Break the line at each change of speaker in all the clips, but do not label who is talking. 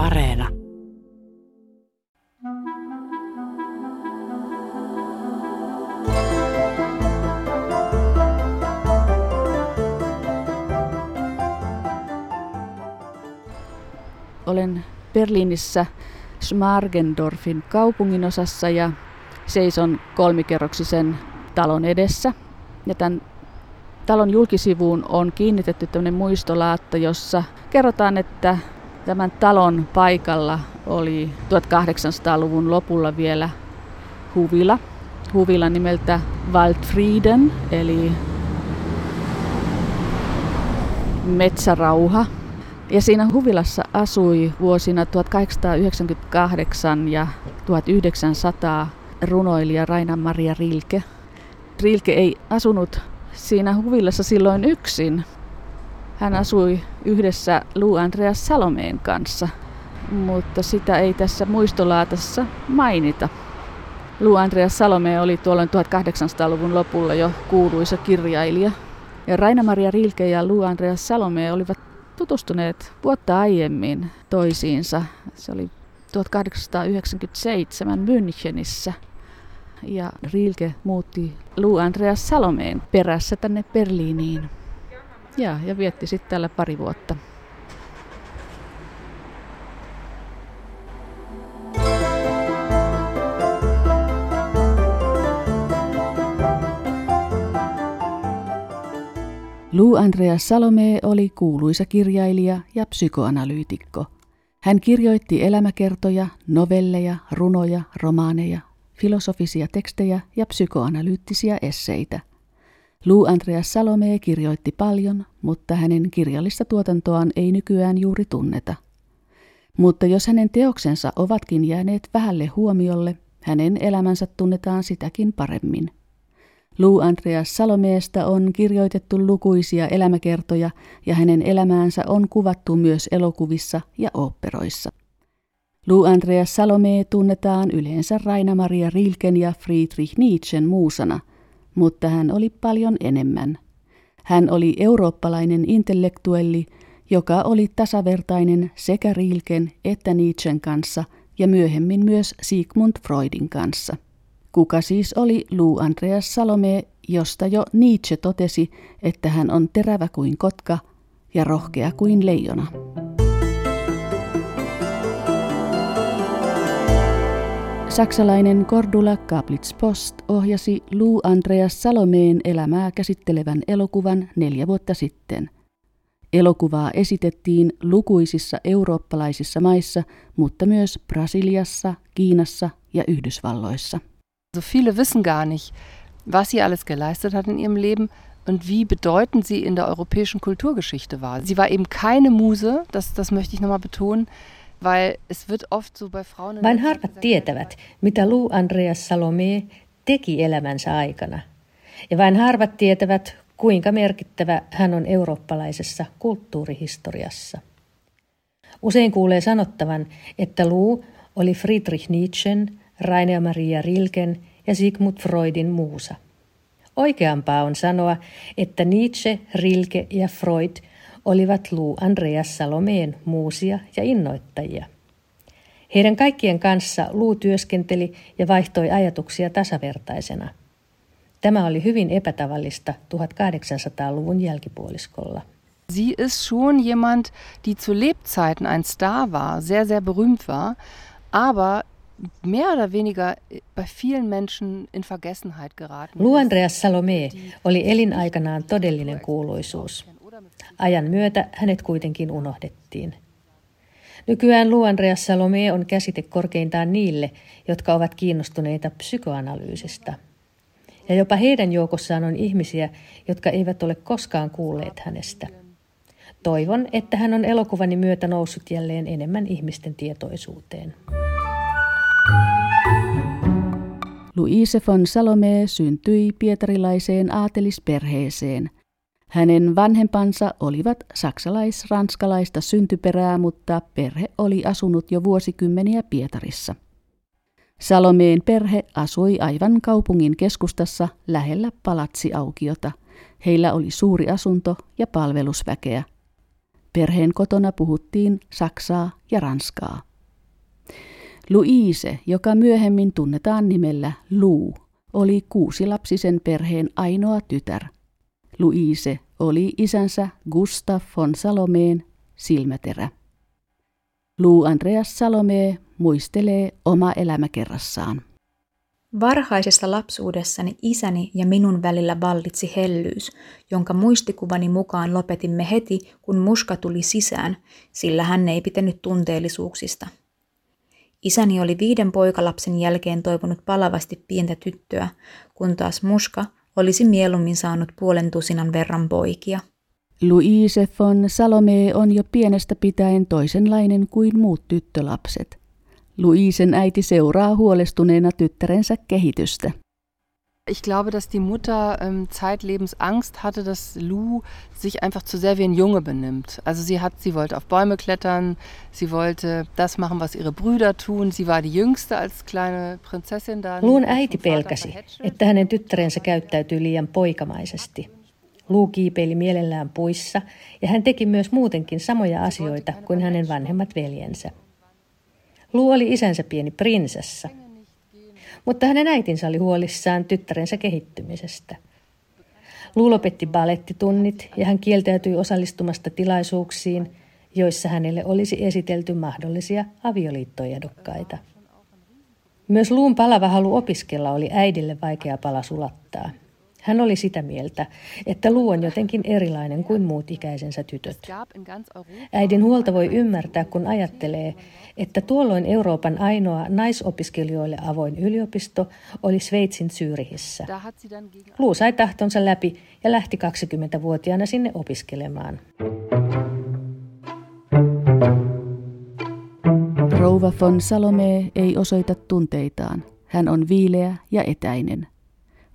Areena.
Olen Berliinissä Schmargendorfin kaupunginosassa ja seison kolmikerroksisen talon edessä. Ja tämän talon julkisivuun on kiinnitetty tämmöinen muistolaatta, jossa kerrotaan, että tämän talon paikalla oli 1800-luvun lopulla vielä huvila. Huvila nimeltä Waldfrieden, eli metsärauha. Ja siinä huvilassa asui vuosina 1898 ja 1900 runoilija Raina Maria Rilke. Rilke ei asunut siinä huvilassa silloin yksin. Hän asui yhdessä Lou Andreas Salomeen kanssa, mutta sitä ei tässä muistolaatassa mainita. Lou Andreas Salome oli tuolloin 1800-luvun lopulla jo kuuluisa kirjailija. Ja Raina-Maria Rilke ja Lou Andreas Salome olivat tutustuneet vuotta aiemmin toisiinsa. Se oli 1897 Münchenissä. Ja Rilke muutti Lou Andreas Salomeen perässä tänne Berliiniin. Ja, ja vietti sitten täällä pari vuotta. Lou Andreas Salome oli kuuluisa kirjailija ja psykoanalyytikko. Hän kirjoitti elämäkertoja, novelleja, runoja, romaaneja, filosofisia tekstejä ja psykoanalyyttisiä esseitä. Lou Andreas Salome kirjoitti paljon, mutta hänen kirjallista tuotantoaan ei nykyään juuri tunneta. Mutta jos hänen teoksensa ovatkin jääneet vähälle huomiolle, hänen elämänsä tunnetaan sitäkin paremmin. Lou Andreas Salomeesta on kirjoitettu lukuisia elämäkertoja ja hänen elämäänsä on kuvattu myös elokuvissa ja oopperoissa. Lou Andreas Salome tunnetaan yleensä Raina-Maria Rilken ja Friedrich Nietzschen muusana, mutta hän oli paljon enemmän. Hän oli eurooppalainen intellektuelli, joka oli tasavertainen sekä Rilken että Nietzschen kanssa ja myöhemmin myös Sigmund Freudin kanssa. Kuka siis oli Lou Andreas Salome, josta jo Nietzsche totesi, että hän on terävä kuin kotka ja rohkea kuin leijona. Saksalainen Cordula Kaplitz Post ohjasi Lou Andreas Salomeen elämää käsittelevän elokuvan neljä vuotta sitten. Elokuvaa esitettiin lukuisissa eurooppalaisissa maissa, mutta myös Brasiliassa, Kiinassa ja Yhdysvalloissa.
So viele wissen gar nicht, was sie alles geleistet hat in ihrem Leben und wie bedeutend sie in der europäischen Kulturgeschichte war. Sie war eben keine Muse, das, das möchte ich nochmal betonen, weil es wird oft so bei Frauen...
Vain harvat tietävät, mitä Lou Andreas Salome teki elämänsä aikana. Ja vain harvat tietävät, kuinka merkittävä hän on eurooppalaisessa kulttuurihistoriassa. Usein kuulee sanottavan, että Lou oli Friedrich Nietzschen, Rainer Maria Rilken ja Sigmund Freudin muusa. Oikeampaa on sanoa, että Nietzsche, Rilke ja Freud olivat Lou Andreas Salomeen muusia ja innoittajia. Heidän kaikkien kanssa Lou työskenteli ja vaihtoi ajatuksia tasavertaisena. Tämä oli hyvin epätavallista 1800-luvun jälkipuoliskolla.
Sie ist schon jemand, die zu Lebzeiten ein Star war, sehr, sehr berühmt war, aber mehr oder weniger bei vielen Menschen in Vergessenheit geraten.
Lou Andreas Salome oli elinaikanaan todellinen kuuluisuus. Ajan myötä hänet kuitenkin unohdettiin. Nykyään Lou Andreas Salome on käsite korkeintaan niille, jotka ovat kiinnostuneita psykoanalyysistä. Ja jopa heidän joukossaan on ihmisiä, jotka eivät ole koskaan kuulleet hänestä. Toivon, että hän on elokuvani myötä noussut jälleen enemmän ihmisten tietoisuuteen.
Louise von Salome syntyi pietarilaiseen aatelisperheeseen. Hänen vanhempansa olivat saksalais-ranskalaista syntyperää, mutta perhe oli asunut jo vuosikymmeniä Pietarissa. Salomeen perhe asui aivan kaupungin keskustassa lähellä palatsiaukiota. Heillä oli suuri asunto ja palvelusväkeä. Perheen kotona puhuttiin saksaa ja ranskaa. Louise, joka myöhemmin tunnetaan nimellä Lou, oli kuusilapsisen perheen ainoa tytär. Louise oli isänsä Gustav von Salomeen silmäterä. Lou Andreas Salome muistelee oma elämäkerrassaan.
Varhaisessa lapsuudessani isäni ja minun välillä vallitsi hellyys, jonka muistikuvani mukaan lopetimme heti, kun muska tuli sisään, sillä hän ei pitänyt tunteellisuuksista. Isäni oli viiden poikalapsen jälkeen toivonut palavasti pientä tyttöä, kun taas muska olisi mieluummin saanut puolen tusinan verran poikia.
Louise von Salome on jo pienestä pitäen toisenlainen kuin muut tyttölapset. Luisen äiti seuraa huolestuneena tyttärensä kehitystä.
Ich glaube, dass die Mutter ähm, zeitlebens Angst hatte, dass Lou sich einfach zu sehr wie ein Junge benimmt. Also sie hat, sie wollte auf Bäume klettern, sie wollte das machen, was ihre Brüder tun. Sie war die jüngste als kleine Prinzessin da.
Luun äiti pelkäsi, että hänen tyttärensä käyttäytyi liian poikamaisesti. Luu kiipeili mielellään puissa ja hän teki myös muutenkin samoja asioita kuin hänen vanhemmat veljensä. Luu oli isänsä pieni prinsessa. Mutta hänen äitinsä oli huolissaan tyttärensä kehittymisestä. Luu lopetti balettitunnit ja hän kieltäytyi osallistumasta tilaisuuksiin, joissa hänelle olisi esitelty mahdollisia avioliittoehdokkaita. Myös Luun palava halu opiskella oli äidille vaikea pala sulattaa – hän oli sitä mieltä, että Lu on jotenkin erilainen kuin muut ikäisensä tytöt. Äidin huolta voi ymmärtää, kun ajattelee, että tuolloin Euroopan ainoa naisopiskelijoille avoin yliopisto oli Sveitsin Syyrihissä. Lu sai tahtonsa läpi ja lähti 20-vuotiaana sinne opiskelemaan.
Rouva von Salome ei osoita tunteitaan. Hän on viileä ja etäinen.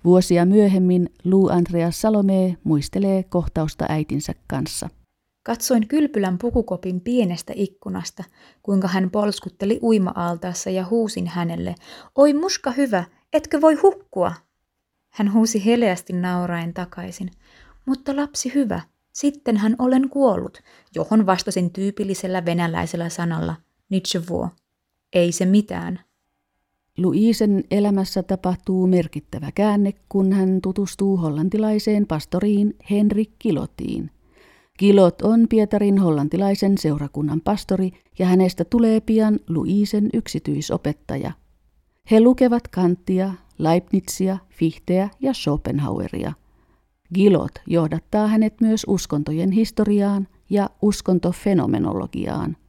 Vuosia myöhemmin Lou Andreas Salome muistelee kohtausta äitinsä kanssa.
Katsoin kylpylän pukukopin pienestä ikkunasta, kuinka hän polskutteli uima-altaassa ja huusin hänelle, oi muska hyvä, etkö voi hukkua? Hän huusi heleästi nauraen takaisin, mutta lapsi hyvä, sitten hän olen kuollut, johon vastasin tyypillisellä venäläisellä sanalla, nitschevuo, ei se mitään.
Luisen elämässä tapahtuu merkittävä käänne, kun hän tutustuu hollantilaiseen pastoriin Henrik Kilotiin. Kilot on Pietarin hollantilaisen seurakunnan pastori ja hänestä tulee pian Luisen yksityisopettaja. He lukevat Kantia, Leibnizia, Fichteä ja Schopenhaueria. Gilot johdattaa hänet myös uskontojen historiaan ja uskontofenomenologiaan –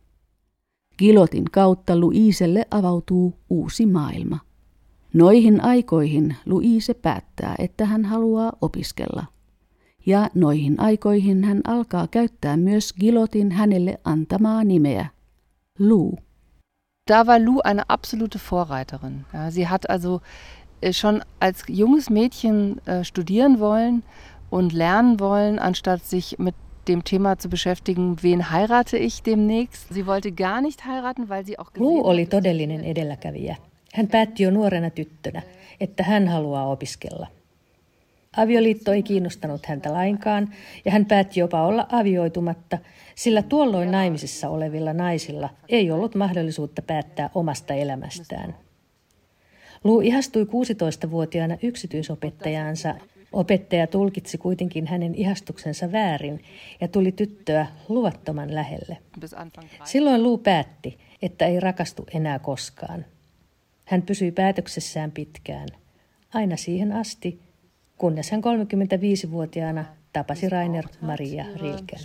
Kilotin kautta Luiselle avautuu uusi maailma. Noihin aikoihin Luise päättää, että hän haluaa opiskella. Ja noihin aikoihin hän alkaa käyttää myös Gilotin hänelle antamaa nimeä, Lu.
Da war Lu eine absolute Vorreiterin. Ja, sie hat also äh, schon als junges Mädchen äh, studieren wollen und lernen wollen, anstatt sich mit dem Thema zu beschäftigen, wen heirate ich demnächst. Sie wollte gar nicht heiraten, weil sie auch
Lou oli todellinen edelläkävijä. Hän päätti jo nuorena tyttönä, että hän haluaa opiskella. Avioliitto ei kiinnostanut häntä lainkaan ja hän päätti jopa olla avioitumatta, sillä tuolloin naimisissa olevilla naisilla ei ollut mahdollisuutta päättää omasta elämästään. Luu ihastui 16-vuotiaana yksityisopettajaansa Opettaja tulkitsi kuitenkin hänen ihastuksensa väärin ja tuli tyttöä luvattoman lähelle. Silloin Luu päätti, että ei rakastu enää koskaan. Hän pysyi päätöksessään pitkään, aina siihen asti, kunnes hän 35-vuotiaana tapasi Rainer Maria Rilken.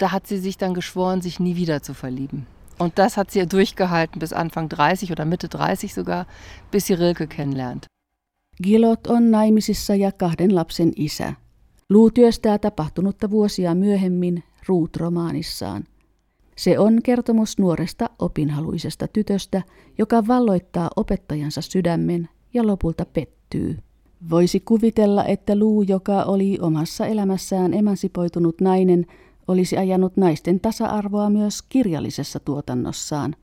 Da hat sie sich dann geschworen, sich nie wieder zu verlieben. Und das hat sie durchgehalten bis Anfang 30 oder Mitte 30 sogar, bis sie Rilke kennenlernt.
Gilot on naimisissa ja kahden lapsen isä. Luu työstää tapahtunutta vuosia myöhemmin Ruut-romaanissaan. Se on kertomus nuoresta opinhaluisesta tytöstä, joka valloittaa opettajansa sydämen ja lopulta pettyy. Voisi kuvitella, että Luu, joka oli omassa elämässään emansipoitunut nainen, olisi ajanut naisten tasa-arvoa myös kirjallisessa tuotannossaan,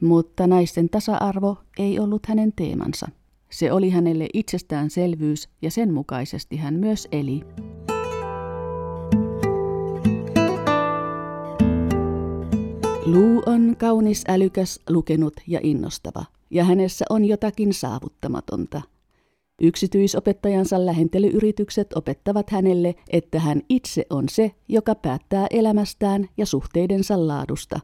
mutta naisten tasa-arvo ei ollut hänen teemansa. Se oli hänelle itsestäänselvyys ja sen mukaisesti hän myös eli. Lou on kaunis, älykäs, lukenut ja innostava, ja hänessä on jotakin saavuttamatonta. Yksityisopettajansa lähentelyyritykset opettavat hänelle, että hän itse on se, joka päättää elämästään ja suhteidensa laadusta.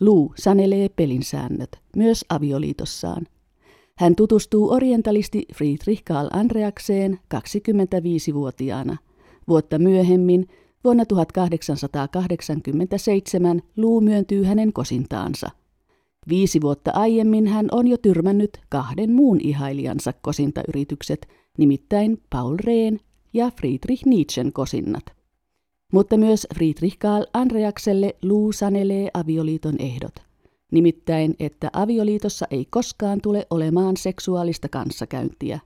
Lou sanelee pelinsäännöt, myös avioliitossaan. Hän tutustuu orientalisti Friedrich Karl Andreakseen 25-vuotiaana. Vuotta myöhemmin, vuonna 1887, Luu myöntyy hänen kosintaansa. Viisi vuotta aiemmin hän on jo tyrmännyt kahden muun ihailijansa kosintayritykset, nimittäin Paul Rehn ja Friedrich Nietzschen kosinnat. Mutta myös Friedrich Karl Andreakselle Luu sanelee avioliiton ehdot – nimittäin että avioliitossa ei koskaan tule olemaan seksuaalista kanssakäyntiä.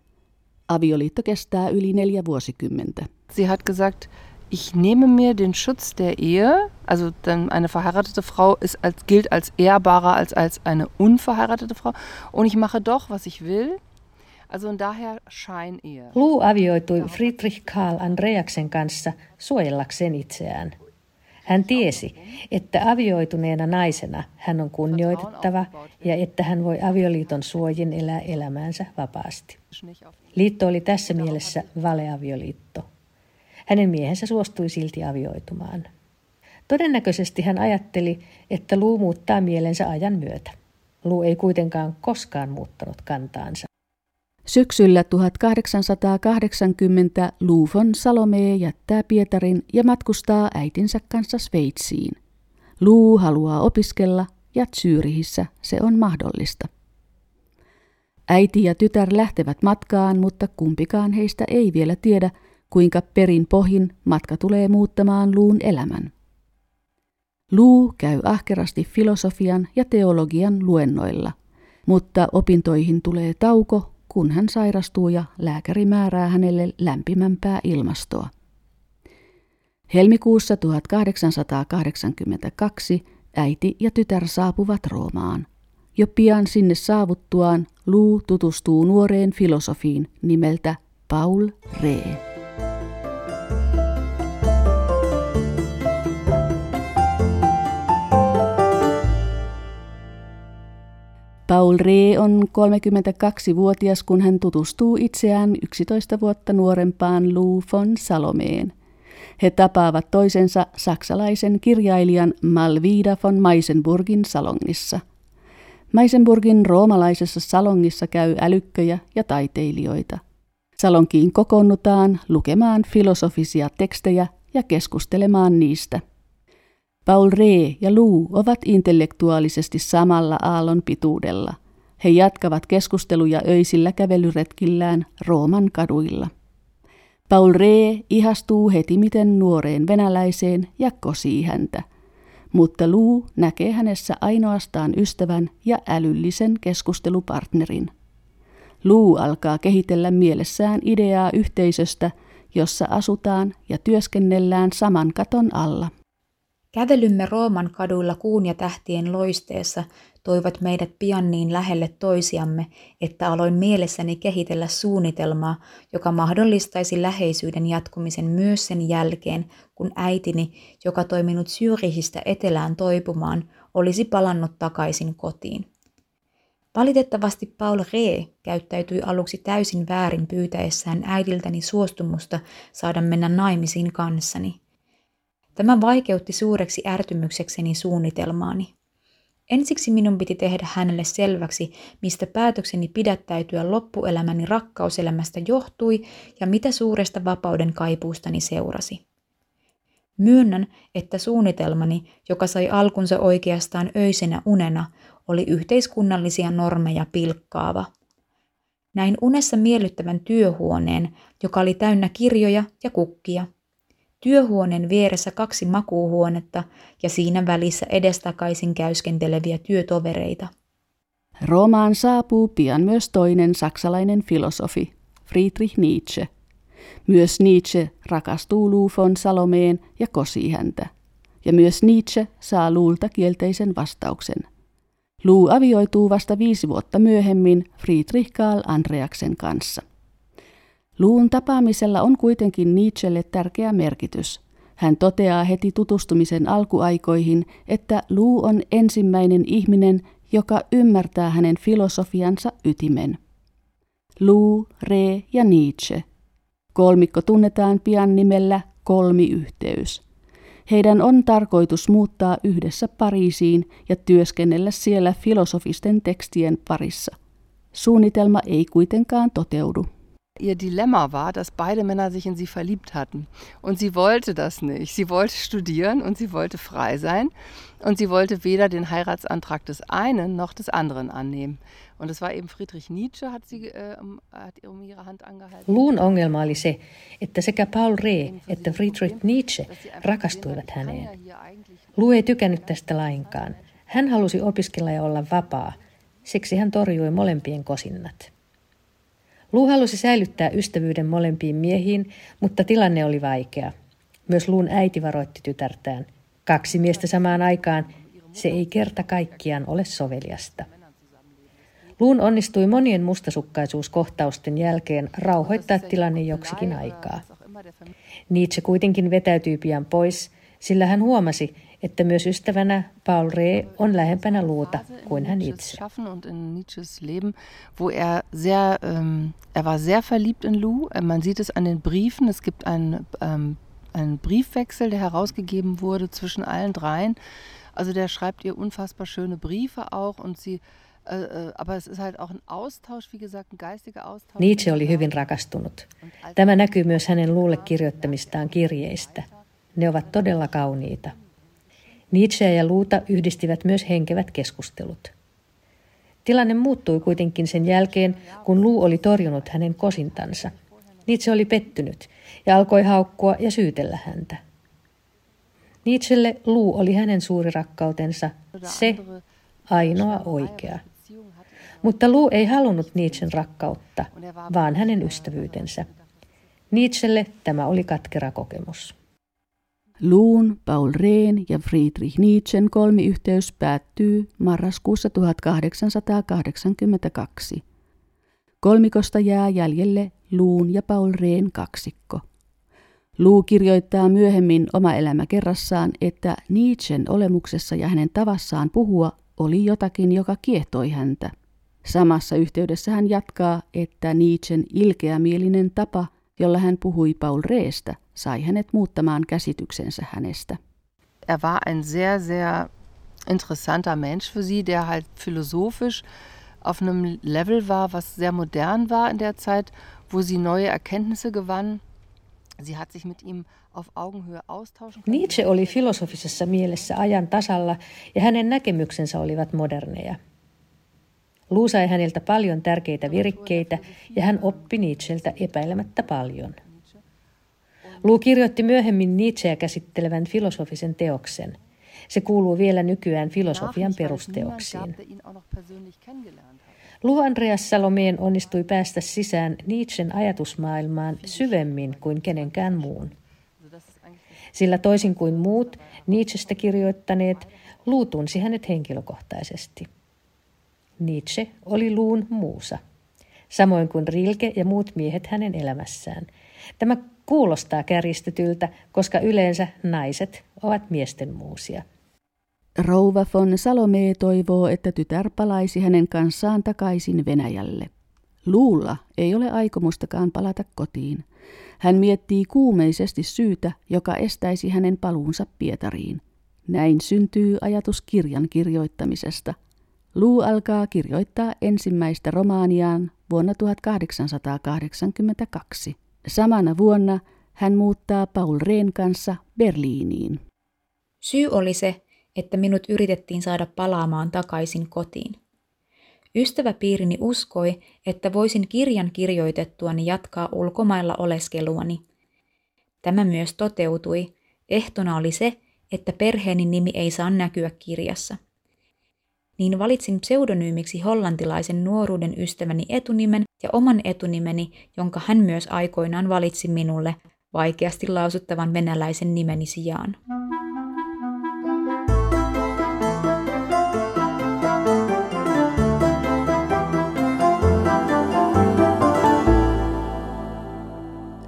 Avioliitto kestää yli neljä vuosikymmentä.
Sie hat gesagt, ich nehme mir den Schutz der Ehe, also dann eine verheiratete Frau ist als, gilt als ehrbarer als, als eine unverheiratete Frau und ich mache doch, was ich will. Also und daher Scheinehe.
Luu avioitui Friedrich Karl Andreaksen kanssa suojellakseen itseään. Hän tiesi, että avioituneena naisena hän on kunnioitettava ja että hän voi avioliiton suojin elää elämäänsä vapaasti. Liitto oli tässä mielessä valeavioliitto. Hänen miehensä suostui silti avioitumaan. Todennäköisesti hän ajatteli, että Luu muuttaa mielensä ajan myötä. Luu ei kuitenkaan koskaan muuttanut kantaansa.
Syksyllä 1880 Lufon Salome jättää Pietarin ja matkustaa äitinsä kanssa Sveitsiin. Luu haluaa opiskella ja Zyrihissä se on mahdollista. Äiti ja tytär lähtevät matkaan, mutta kumpikaan heistä ei vielä tiedä, kuinka perin pohin matka tulee muuttamaan Luun elämän. Luu käy ahkerasti filosofian ja teologian luennoilla, mutta opintoihin tulee tauko kun hän sairastuu ja lääkäri määrää hänelle lämpimämpää ilmastoa. Helmikuussa 1882 äiti ja tytär saapuvat Roomaan. Jo pian sinne saavuttuaan Luu tutustuu nuoreen filosofiin nimeltä Paul Ree. Paul Ree on 32-vuotias, kun hän tutustuu itseään 11 vuotta nuorempaan Lou von Salomeen. He tapaavat toisensa saksalaisen kirjailijan Malvida von Meisenburgin salongissa. Meisenburgin roomalaisessa salongissa käy älykköjä ja taiteilijoita. Salonkiin kokoonnutaan lukemaan filosofisia tekstejä ja keskustelemaan niistä. Paul Ree ja Lou ovat intellektuaalisesti samalla aallon pituudella. He jatkavat keskusteluja öisillä kävelyretkillään Rooman kaduilla. Paul Ree ihastuu heti miten nuoreen venäläiseen ja kosii häntä, mutta Lou näkee hänessä ainoastaan ystävän ja älyllisen keskustelupartnerin. Lou alkaa kehitellä mielessään ideaa yhteisöstä, jossa asutaan ja työskennellään saman katon alla.
Kävelymme Rooman kaduilla kuun ja tähtien loisteessa toivat meidät pian niin lähelle toisiamme, että aloin mielessäni kehitellä suunnitelmaa, joka mahdollistaisi läheisyyden jatkumisen myös sen jälkeen, kun äitini, joka toiminut Syrihistä etelään toipumaan, olisi palannut takaisin kotiin. Valitettavasti Paul Ree käyttäytyi aluksi täysin väärin pyytäessään äidiltäni suostumusta saada mennä naimisiin kanssani – Tämä vaikeutti suureksi ärtymyksekseni suunnitelmaani. Ensiksi minun piti tehdä hänelle selväksi, mistä päätökseni pidättäytyä loppuelämäni rakkauselämästä johtui ja mitä suuresta vapauden kaipuustani seurasi. Myönnän, että suunnitelmani, joka sai alkunsa oikeastaan öisenä unena, oli yhteiskunnallisia normeja pilkkaava. Näin unessa miellyttävän työhuoneen, joka oli täynnä kirjoja ja kukkia – Työhuoneen vieressä kaksi makuuhuonetta ja siinä välissä edestakaisin käyskenteleviä työtovereita.
Roomaan saapuu pian myös toinen saksalainen filosofi, Friedrich Nietzsche. Myös Nietzsche rakastuu Lou von Salomeen ja kosii häntä. Ja myös Nietzsche saa Luulta kielteisen vastauksen. Lou avioituu vasta viisi vuotta myöhemmin Friedrich Karl Andreaksen kanssa. Luun tapaamisella on kuitenkin Nietzschelle tärkeä merkitys. Hän toteaa heti tutustumisen alkuaikoihin, että Lu on ensimmäinen ihminen, joka ymmärtää hänen filosofiansa ytimen. Lu, Re ja Nietzsche. Kolmikko tunnetaan pian nimellä kolmiyhteys. Heidän on tarkoitus muuttaa yhdessä Pariisiin ja työskennellä siellä filosofisten tekstien parissa. Suunnitelma ei kuitenkaan toteudu.
Ihr Dilemma war, dass beide Männer sich in sie verliebt hatten. Und sie wollte das nicht. Sie wollte studieren und sie wollte frei sein. Und sie wollte weder den Heiratsantrag des einen noch des anderen annehmen. Und es war eben Friedrich Nietzsche, hat sie äh, hat um ihre Hand angehalten.
Luun ongelma oli se, että sekä Paul Ree että Friedrich Nietzsche rakastuivat häneen. Lu ei tykännyt tästä lainkaan. Hän halusi opiskella ja olla vapaa. Siksi hän torjui molempien kosinnat. Luu halusi säilyttää ystävyyden molempiin miehiin, mutta tilanne oli vaikea. Myös Luun äiti varoitti tytärtään. Kaksi miestä samaan aikaan, se ei kerta kaikkiaan ole soveliasta. Luun onnistui monien mustasukkaisuuskohtausten jälkeen rauhoittaa tilanne joksikin aikaa. Nietzsche kuitenkin vetäytyi pian pois, sillä hän huomasi, että myös ystävänä Paul Ree on lähempänä luuta kuin hän itse.
Und in Nietzsches Leben, wo er sehr, ähm, er war sehr verliebt in Lou. Äh, man sieht es an den Briefen. Es gibt einen, ähm, einen Briefwechsel, der herausgegeben wurde zwischen allen dreien. Also der schreibt ihr unfassbar schöne Briefe auch und sie.
Nietzsche oli hyvin rakastunut. Tämä näkyy myös hänen luulle kirjoittamistaan kirjeistä. Ne ovat todella kauniita. Nietzscheä ja Luuta yhdistivät myös henkevät keskustelut. Tilanne muuttui kuitenkin sen jälkeen, kun Luu oli torjunut hänen kosintansa. Nietzsche oli pettynyt ja alkoi haukkua ja syytellä häntä. Nietzschelle Luu oli hänen suuri rakkautensa, se ainoa oikea. Mutta Luu ei halunnut Nietzschen rakkautta, vaan hänen ystävyytensä. Nietzschelle tämä oli katkera kokemus.
Luun, Paul Rehn ja Friedrich Nietzschen kolmiyhteys päättyy marraskuussa 1882. Kolmikosta jää jäljelle Luun ja Paul Rehn kaksikko. Luu kirjoittaa myöhemmin oma elämä kerrassaan, että Nietzschen olemuksessa ja hänen tavassaan puhua oli jotakin, joka kiehtoi häntä. Samassa yhteydessä hän jatkaa, että Nietzschen ilkeämielinen tapa, jolla hän puhui Paul Reestä – sai hänet muuttamaan käsityksensä hänestä.
Er war ein sehr, sehr interessanter Mensch für sie, der halt philosophisch auf einem Level war, was sehr modern war in der Zeit, wo sie neue Erkenntnisse gewann. Sie hat sich mit ihm auf Augenhöhe austauschen können.
Nietzsche oli filosofisessa mielessä ajan tasalla ja hänen näkemyksensä olivat moderneja. Luu sai häneltä paljon tärkeitä virikkeitä ja hän oppi Nietzscheltä epäilemättä paljon. Lu kirjoitti myöhemmin Nietzscheä käsittelevän filosofisen teoksen. Se kuuluu vielä nykyään filosofian perusteoksiin. Lu Andreas Salomeen onnistui päästä sisään Nietzschen ajatusmaailmaan syvemmin kuin kenenkään muun. Sillä toisin kuin muut Nietzschestä kirjoittaneet, Lu tunsi hänet henkilökohtaisesti. Nietzsche oli Luun muusa, samoin kuin Rilke ja muut miehet hänen elämässään. Tämä Kuulostaa kärjistetyltä, koska yleensä naiset ovat miesten muusia.
Rouva von Salome toivoo, että tytär palaisi hänen kanssaan takaisin Venäjälle. Luulla ei ole aikomustakaan palata kotiin. Hän miettii kuumeisesti syytä, joka estäisi hänen paluunsa Pietariin. Näin syntyy ajatus kirjan kirjoittamisesta. Luu alkaa kirjoittaa ensimmäistä romaaniaan vuonna 1882. Samana vuonna hän muuttaa Paul Rehn kanssa Berliiniin.
Syy oli se, että minut yritettiin saada palaamaan takaisin kotiin. Ystäväpiirini uskoi, että voisin kirjan kirjoitettuani jatkaa ulkomailla oleskeluani. Tämä myös toteutui. Ehtona oli se, että perheeni nimi ei saa näkyä kirjassa – niin valitsin pseudonyymiksi hollantilaisen nuoruuden ystäväni etunimen ja oman etunimeni, jonka hän myös aikoinaan valitsi minulle vaikeasti lausuttavan venäläisen nimeni sijaan.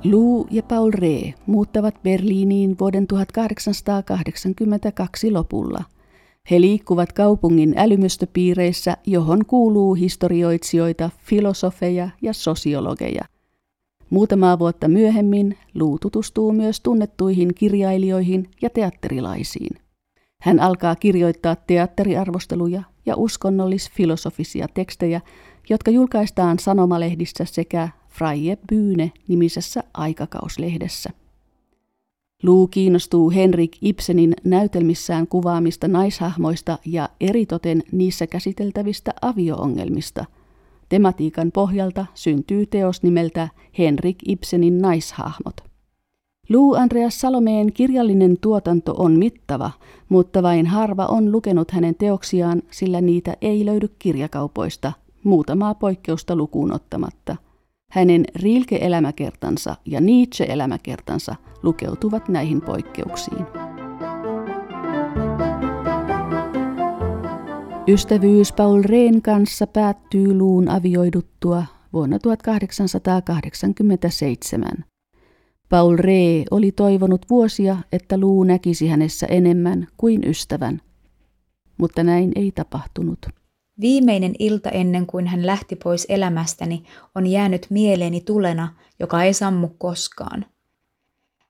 Luu ja Paul Ree muuttavat Berliiniin vuoden 1882 lopulla. He liikkuvat kaupungin älymystöpiireissä, johon kuuluu historioitsijoita, filosofeja ja sosiologeja. Muutamaa vuotta myöhemmin Luu tutustuu myös tunnettuihin kirjailijoihin ja teatterilaisiin. Hän alkaa kirjoittaa teatteriarvosteluja ja uskonnollis-filosofisia tekstejä, jotka julkaistaan sanomalehdissä sekä Freie Bühne nimisessä aikakauslehdessä. Luu kiinnostuu Henrik Ibsenin näytelmissään kuvaamista naishahmoista ja eritoten niissä käsiteltävistä avioongelmista. Tematiikan pohjalta syntyy teos nimeltä Henrik Ibsenin naishahmot. Lou Andreas Salomeen kirjallinen tuotanto on mittava, mutta vain harva on lukenut hänen teoksiaan, sillä niitä ei löydy kirjakaupoista, muutamaa poikkeusta lukuun ottamatta. Hänen Rilke-elämäkertansa ja Nietzsche-elämäkertansa lukeutuvat näihin poikkeuksiin. Ystävyys Paul Rehn kanssa päättyy luun avioiduttua vuonna 1887. Paul Ree oli toivonut vuosia, että Luu näkisi hänessä enemmän kuin ystävän. Mutta näin ei tapahtunut.
Viimeinen ilta ennen kuin hän lähti pois elämästäni on jäänyt mieleeni tulena, joka ei sammu koskaan.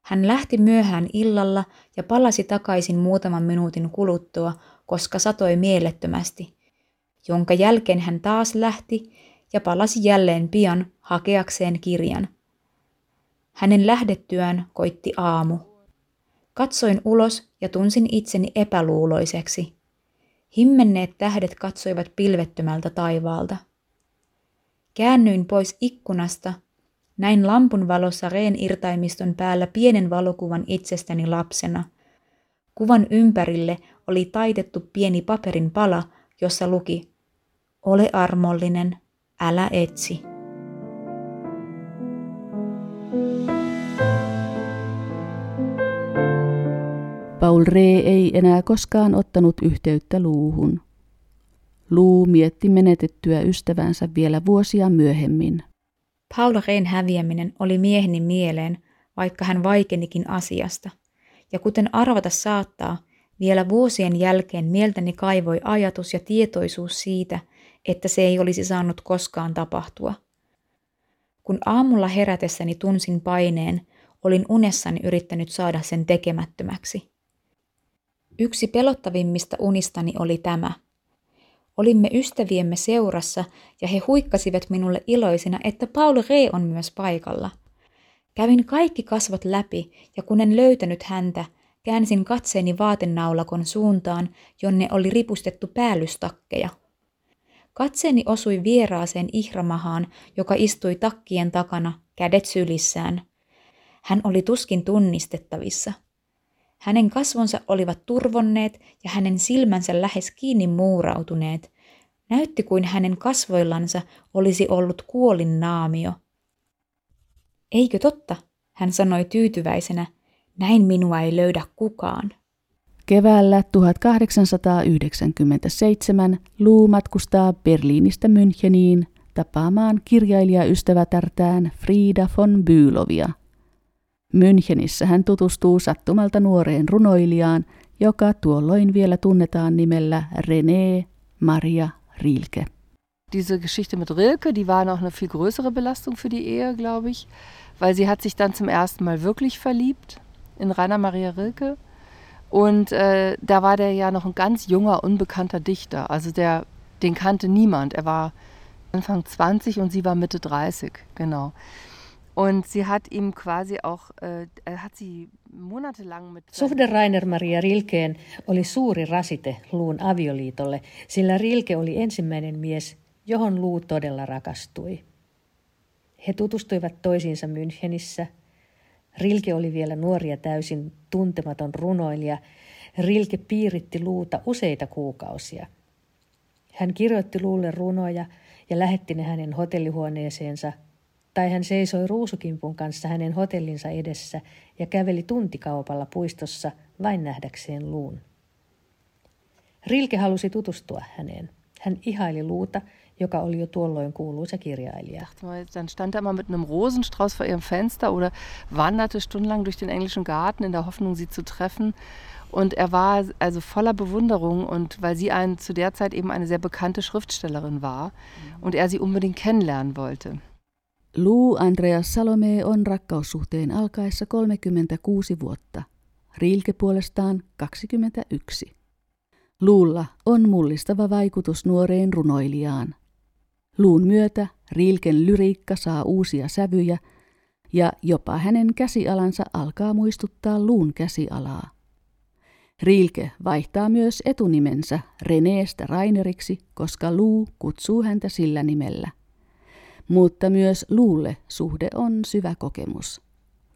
Hän lähti myöhään illalla ja palasi takaisin muutaman minuutin kuluttua, koska satoi mielettömästi, jonka jälkeen hän taas lähti ja palasi jälleen pian hakeakseen kirjan – hänen lähdettyään koitti aamu. Katsoin ulos ja tunsin itseni epäluuloiseksi. Himmenneet tähdet katsoivat pilvettömältä taivaalta. Käännyin pois ikkunasta, näin lampun valossa reen irtaimiston päällä pienen valokuvan itsestäni lapsena. Kuvan ympärille oli taitettu pieni paperin pala, jossa luki, ole armollinen, älä etsi.
Paul Ree ei enää koskaan ottanut yhteyttä luuhun. Luu mietti menetettyä ystävänsä vielä vuosia myöhemmin.
Paul Reen häviäminen oli mieheni mieleen, vaikka hän vaikenikin asiasta. Ja kuten arvata saattaa, vielä vuosien jälkeen mieltäni kaivoi ajatus ja tietoisuus siitä, että se ei olisi saanut koskaan tapahtua. Kun aamulla herätessäni tunsin paineen, olin unessani yrittänyt saada sen tekemättömäksi. Yksi pelottavimmista unistani oli tämä. Olimme ystäviemme seurassa ja he huikkasivat minulle iloisina, että Paul Ree on myös paikalla. Kävin kaikki kasvot läpi ja kun en löytänyt häntä, käänsin katseeni vaatenaulakon suuntaan, jonne oli ripustettu päällystakkeja. Katseeni osui vieraaseen ihramahaan, joka istui takkien takana, kädet sylissään. Hän oli tuskin tunnistettavissa – hänen kasvonsa olivat turvonneet ja hänen silmänsä lähes kiinni muurautuneet. Näytti kuin hänen kasvoillansa olisi ollut kuolin naamio. Eikö totta? hän sanoi tyytyväisenä. Näin minua ei löydä kukaan.
Keväällä 1897 Luu matkustaa Berliinistä Müncheniin tapaamaan kirjailijaystävätärtään Frida von Bülovia – Münchenissä hän tutustuu sattumalta nuoreen runoilijaan, joka tuolloin vielä tunnetaan nimellä René Maria Rilke.
Diese Geschichte mit Rilke, die war noch eine viel größere Belastung für die Ehe, glaube ich, weil sie hat sich dann zum ersten Mal wirklich verliebt in Rainer Maria Rilke. Und äh, da war der ja noch ein ganz junger, unbekannter Dichter. Also der, den kannte niemand. Er war Anfang 20 und sie war Mitte 30, genau. Und sie hat ihm quasi auch, äh, hat sie monatelang mit...
Suhde Rainer Maria Rilkeen oli suuri rasite Luun avioliitolle, sillä Rilke oli ensimmäinen mies, johon Luu todella rakastui. He tutustuivat toisiinsa Münchenissä. Rilke oli vielä nuori ja täysin tuntematon runoilija. Rilke piiritti Luuta useita kuukausia. Hän kirjoitti Luulle runoja ja lähetti ne hänen hotellihuoneeseensa – tai hän seisoi ruusukimpun kanssa hänen hotellinsa edessä ja käveli tuntikaupalla puistossa vain nähdäkseen luun. Rilke halusi tutustua häneen. Hän ihaili luuta, joka oli jo tuolloin kuuluisa kirjailija.
Dann stand er mal mit einem Rosenstrauß vor ihrem Fenster oder wanderte stundenlang durch den englischen Garten in der Hoffnung, sie zu treffen. Und er war also voller Bewunderung und weil sie ein, zu der Zeit eben eine sehr bekannte Schriftstellerin war und er sie unbedingt kennenlernen wollte.
Lou Andreas Salome on rakkaussuhteen alkaessa 36 vuotta. Rilke puolestaan 21. Luulla on mullistava vaikutus nuoreen runoilijaan. Luun myötä Rilken lyriikka saa uusia sävyjä ja jopa hänen käsialansa alkaa muistuttaa luun käsialaa. Rilke vaihtaa myös etunimensä Reneestä Raineriksi, koska Luu kutsuu häntä sillä nimellä. Mutta myös Luulle suhde on syvä kokemus.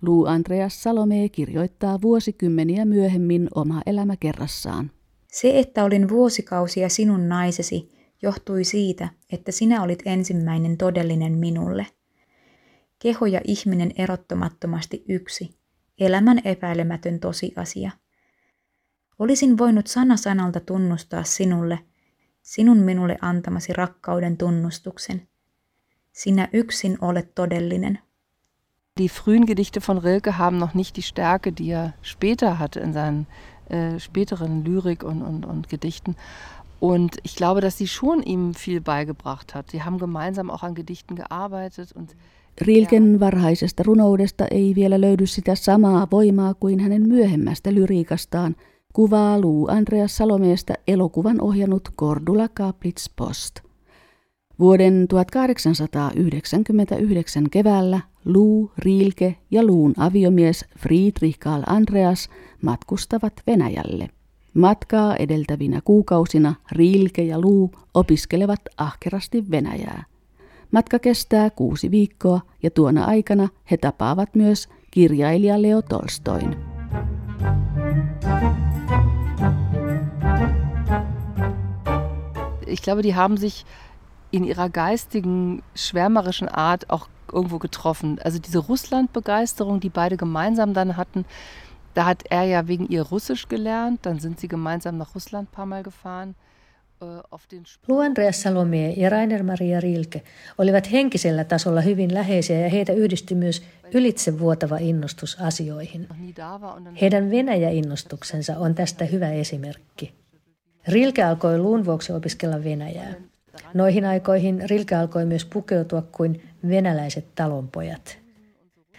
Luu Andreas Salome kirjoittaa vuosikymmeniä myöhemmin oma elämä kerrassaan.
Se, että olin vuosikausia sinun naisesi, johtui siitä, että sinä olit ensimmäinen todellinen minulle. Keho ja ihminen erottomattomasti yksi, elämän epäilemätön tosiasia. Olisin voinut sana sanalta tunnustaa sinulle, sinun minulle antamasi rakkauden tunnustuksen. Sinä yksin olet todellinen.
Die frühen Gedichte von Rilke haben noch nicht die Stärke, die er später hatte in seinen äh, späteren Lyrik und, und, und Gedichten. Und ich glaube, dass sie schon ihm viel beigebracht hat. Sie haben gemeinsam auch an Gedichten gearbeitet. Und
Rilken varhaisesta runoudesta ei vielä löydy sitä samaa voimaa kuin hänen myöhemmästä lyriikastaan, kuvaa Luu Andreas Salomeesta elokuvan ohjannut Cordula Kaplitz Post. Vuoden 1899 keväällä Luu, Rilke ja Luun aviomies Friedrich Karl Andreas matkustavat Venäjälle. Matkaa edeltävinä kuukausina Rilke ja Luu opiskelevat ahkerasti Venäjää. Matka kestää kuusi viikkoa ja tuona aikana he tapaavat myös kirjailija Leo Tolstoin.
Ich glaube, die haben sich in ihrer geistigen, schwärmerischen Art auch irgendwo getroffen. Also diese Russland-Begeisterung, die beide gemeinsam dann hatten, da hat er ja wegen ihr Russisch gelernt, dann sind sie gemeinsam nach Russland ein paar Mal gefahren.
Lu Andreas Salome ja Rainer Maria Rilke olivat henkisellä tasolla hyvin läheisiä ja heitä yhdistyi myös ylitsevuotava innostus asioihin. Heidän Venäjä-innostuksensa on tästä hyvä esimerkki. Rilke alkoi luun vuoksi opiskella Venäjää. Noihin aikoihin Rilke alkoi myös pukeutua kuin venäläiset talonpojat.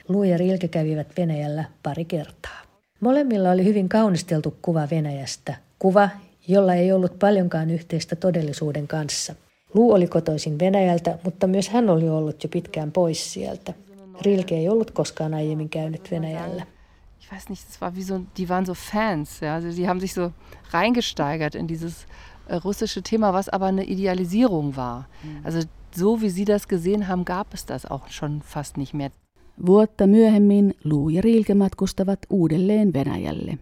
Luu ja Rilke kävivät Venäjällä pari kertaa. Molemmilla oli hyvin kaunisteltu kuva Venäjästä, kuva, jolla ei ollut paljonkaan yhteistä todellisuuden kanssa. Luu oli kotoisin Venäjältä, mutta myös hän oli ollut jo pitkään pois sieltä. Rilke ei ollut koskaan aiemmin käynyt Venäjällä.
Ich weiß nicht, es war wie so, die waren so Fans, ja, also die haben sich so reingesteigert in dieses russische Thema, was aber eine Idealisierung war. Mhm. Also so wie sie das gesehen haben, gab es das auch schon fast nicht mehr.
Vuotta myöhemmin Luu ja Rilke matkustavat uudelleen Venäjälle.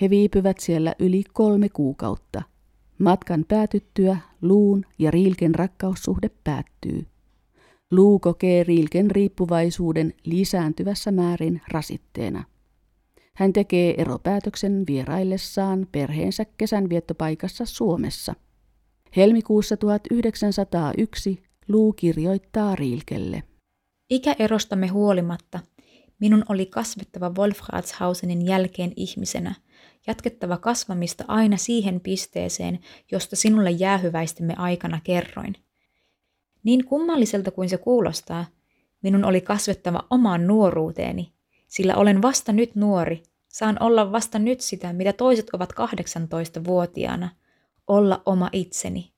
He viipyvät siellä yli kolme kuukautta. Matkan päätyttyä Luun ja Rilken rakkaussuhde päättyy. Luu kokee Rilken riippuvaisuuden lisääntyvässä määrin rasitteena. Hän tekee eropäätöksen vieraillessaan perheensä kesänviettopaikassa Suomessa. Helmikuussa 1901 Luu kirjoittaa Rilkelle.
Ikäerostamme huolimatta minun oli kasvettava Wolfratshausenin jälkeen ihmisenä, jatkettava kasvamista aina siihen pisteeseen, josta sinulle jäähyväistimme aikana kerroin. Niin kummalliselta kuin se kuulostaa, minun oli kasvettava omaan nuoruuteeni, sillä olen vasta nyt nuori, saan olla vasta nyt sitä, mitä toiset ovat 18-vuotiaana, olla oma itseni.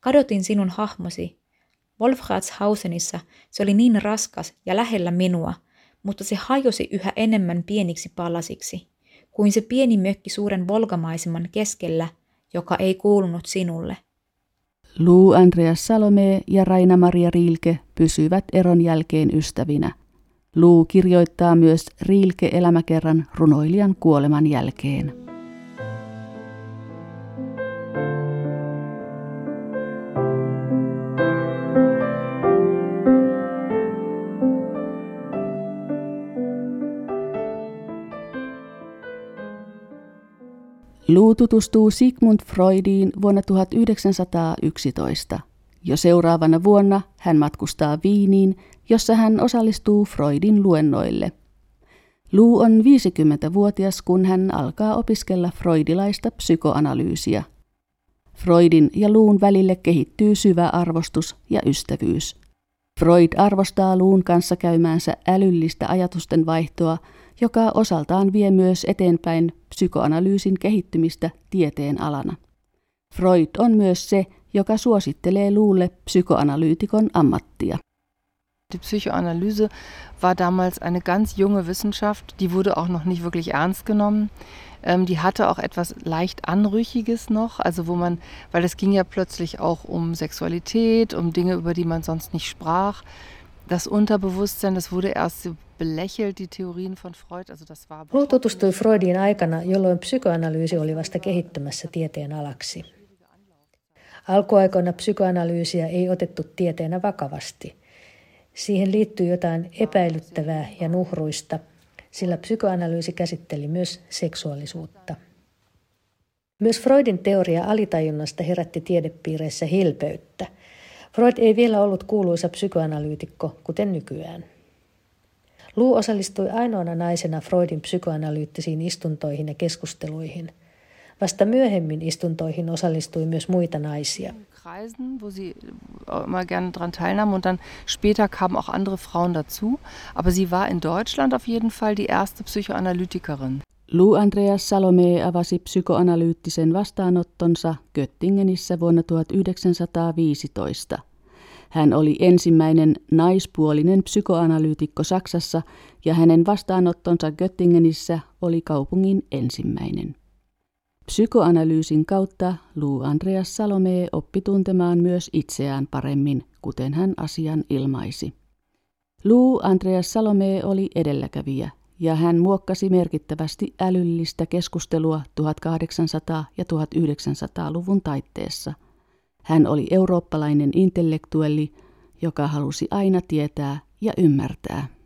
Kadotin sinun hahmosi, Wolfratshausenissa se oli niin raskas ja lähellä minua, mutta se hajosi yhä enemmän pieniksi palasiksi, kuin se pieni mökki suuren volgamaiseman keskellä, joka ei kuulunut sinulle.
Lou Andreas Salome ja Raina-Maria Rilke pysyvät eron jälkeen ystävinä. Lou kirjoittaa myös Rilke-elämäkerran runoilijan kuoleman jälkeen. Lou tutustuu Sigmund Freudiin vuonna 1911. Jo seuraavana vuonna hän matkustaa Viiniin, jossa hän osallistuu Freudin luennoille. Lou on 50-vuotias, kun hän alkaa opiskella freudilaista psykoanalyysiä. Freudin ja Luun välille kehittyy syvä arvostus ja ystävyys. Freud arvostaa Luun kanssa käymäänsä älyllistä ajatusten vaihtoa, joka osaltaan vie myös eteenpäin psykoanalyysin kehittymistä tieteen alana. Freud on myös se, joka suosittelee Luulle psykoanalyytikon ammattia.
Die Psychoanalyse war damals eine ganz junge Wissenschaft, die wurde auch noch nicht wirklich ernst genommen. Ähm, die hatte auch etwas leicht Anrüchiges noch, also wo man, weil es ging ja plötzlich auch um Sexualität, um Dinge, über die man sonst nicht sprach. Das Unterbewusstsein, das wurde erst belächelt, die Theorien von Freud, also das war...
Luu tutustui Freudin aikana, jolloin psykoanalyysi oli vasta kehittymässä tieteen alaksi. Alkuaikoina psykoanalyysiä ei otettu tieteenä vakavasti. Siihen liittyy jotain epäilyttävää ja nuhruista, sillä psykoanalyysi käsitteli myös seksuaalisuutta. Myös Freudin teoria alitajunnasta herätti tiedepiireissä hilpeyttä. Freud ei vielä ollut kuuluisa psykoanalyytikko, kuten nykyään. Luu osallistui ainoana naisena Freudin psykoanalyyttisiin istuntoihin ja keskusteluihin. Vasta myöhemmin istuntoihin osallistui myös muita naisia.
Kreisen, wo sie immer gerne daran teilnahm. Und dann später kamen auch andere Frauen dazu. Aber sie war in Deutschland auf jeden Fall die erste Psychoanalytikerin.
Lou Andreas Salome avasi psykoanalyyttisen vastaanottonsa Göttingenissä vuonna 1915. Hän oli ensimmäinen naispuolinen psykoanalyytikko Saksassa ja hänen vastaanottonsa Göttingenissä oli kaupungin ensimmäinen. Psykoanalyysin kautta Lou Andreas Salome oppi tuntemaan myös itseään paremmin, kuten hän asian ilmaisi. Lou Andreas Salome oli edelläkävijä ja hän muokkasi merkittävästi älyllistä keskustelua 1800- ja 1900-luvun taitteessa. Hän oli eurooppalainen intellektuelli, joka halusi aina tietää ja ymmärtää.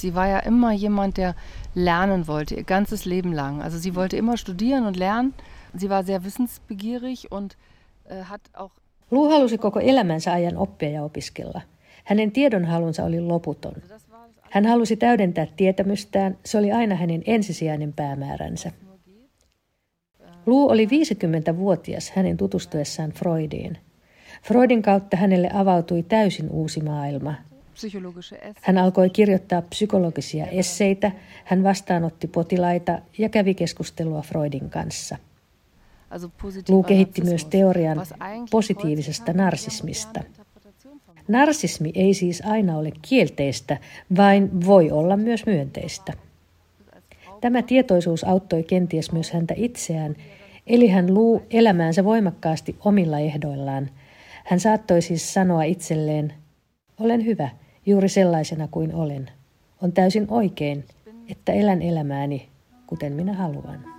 Sie war ja immer jemand, der lernen wollte, ihr ganzes Leben lang. Also sie wollte immer studieren und lernen. Sie war sehr wissensbegierig und äh, hat auch...
Lu halusi koko elämänsä ajan oppia ja opiskella. Hänen tiedonhalunsa oli loputon. Hän halusi täydentää tietämystään, se oli aina hänen ensisijainen päämääränsä. Lu oli 50-vuotias hänen tutustuessaan Freudiin. Freudin kautta hänelle avautui täysin uusi maailma, hän alkoi kirjoittaa psykologisia esseitä, hän vastaanotti potilaita ja kävi keskustelua Freudin kanssa. Luu kehitti myös teorian positiivisesta narsismista. Narsismi ei siis aina ole kielteistä, vain voi olla myös myönteistä. Tämä tietoisuus auttoi kenties myös häntä itseään, eli hän luu elämäänsä voimakkaasti omilla ehdoillaan. Hän saattoi siis sanoa itselleen, olen hyvä – juuri sellaisena kuin olen. On täysin oikein, että elän elämääni, kuten minä haluan.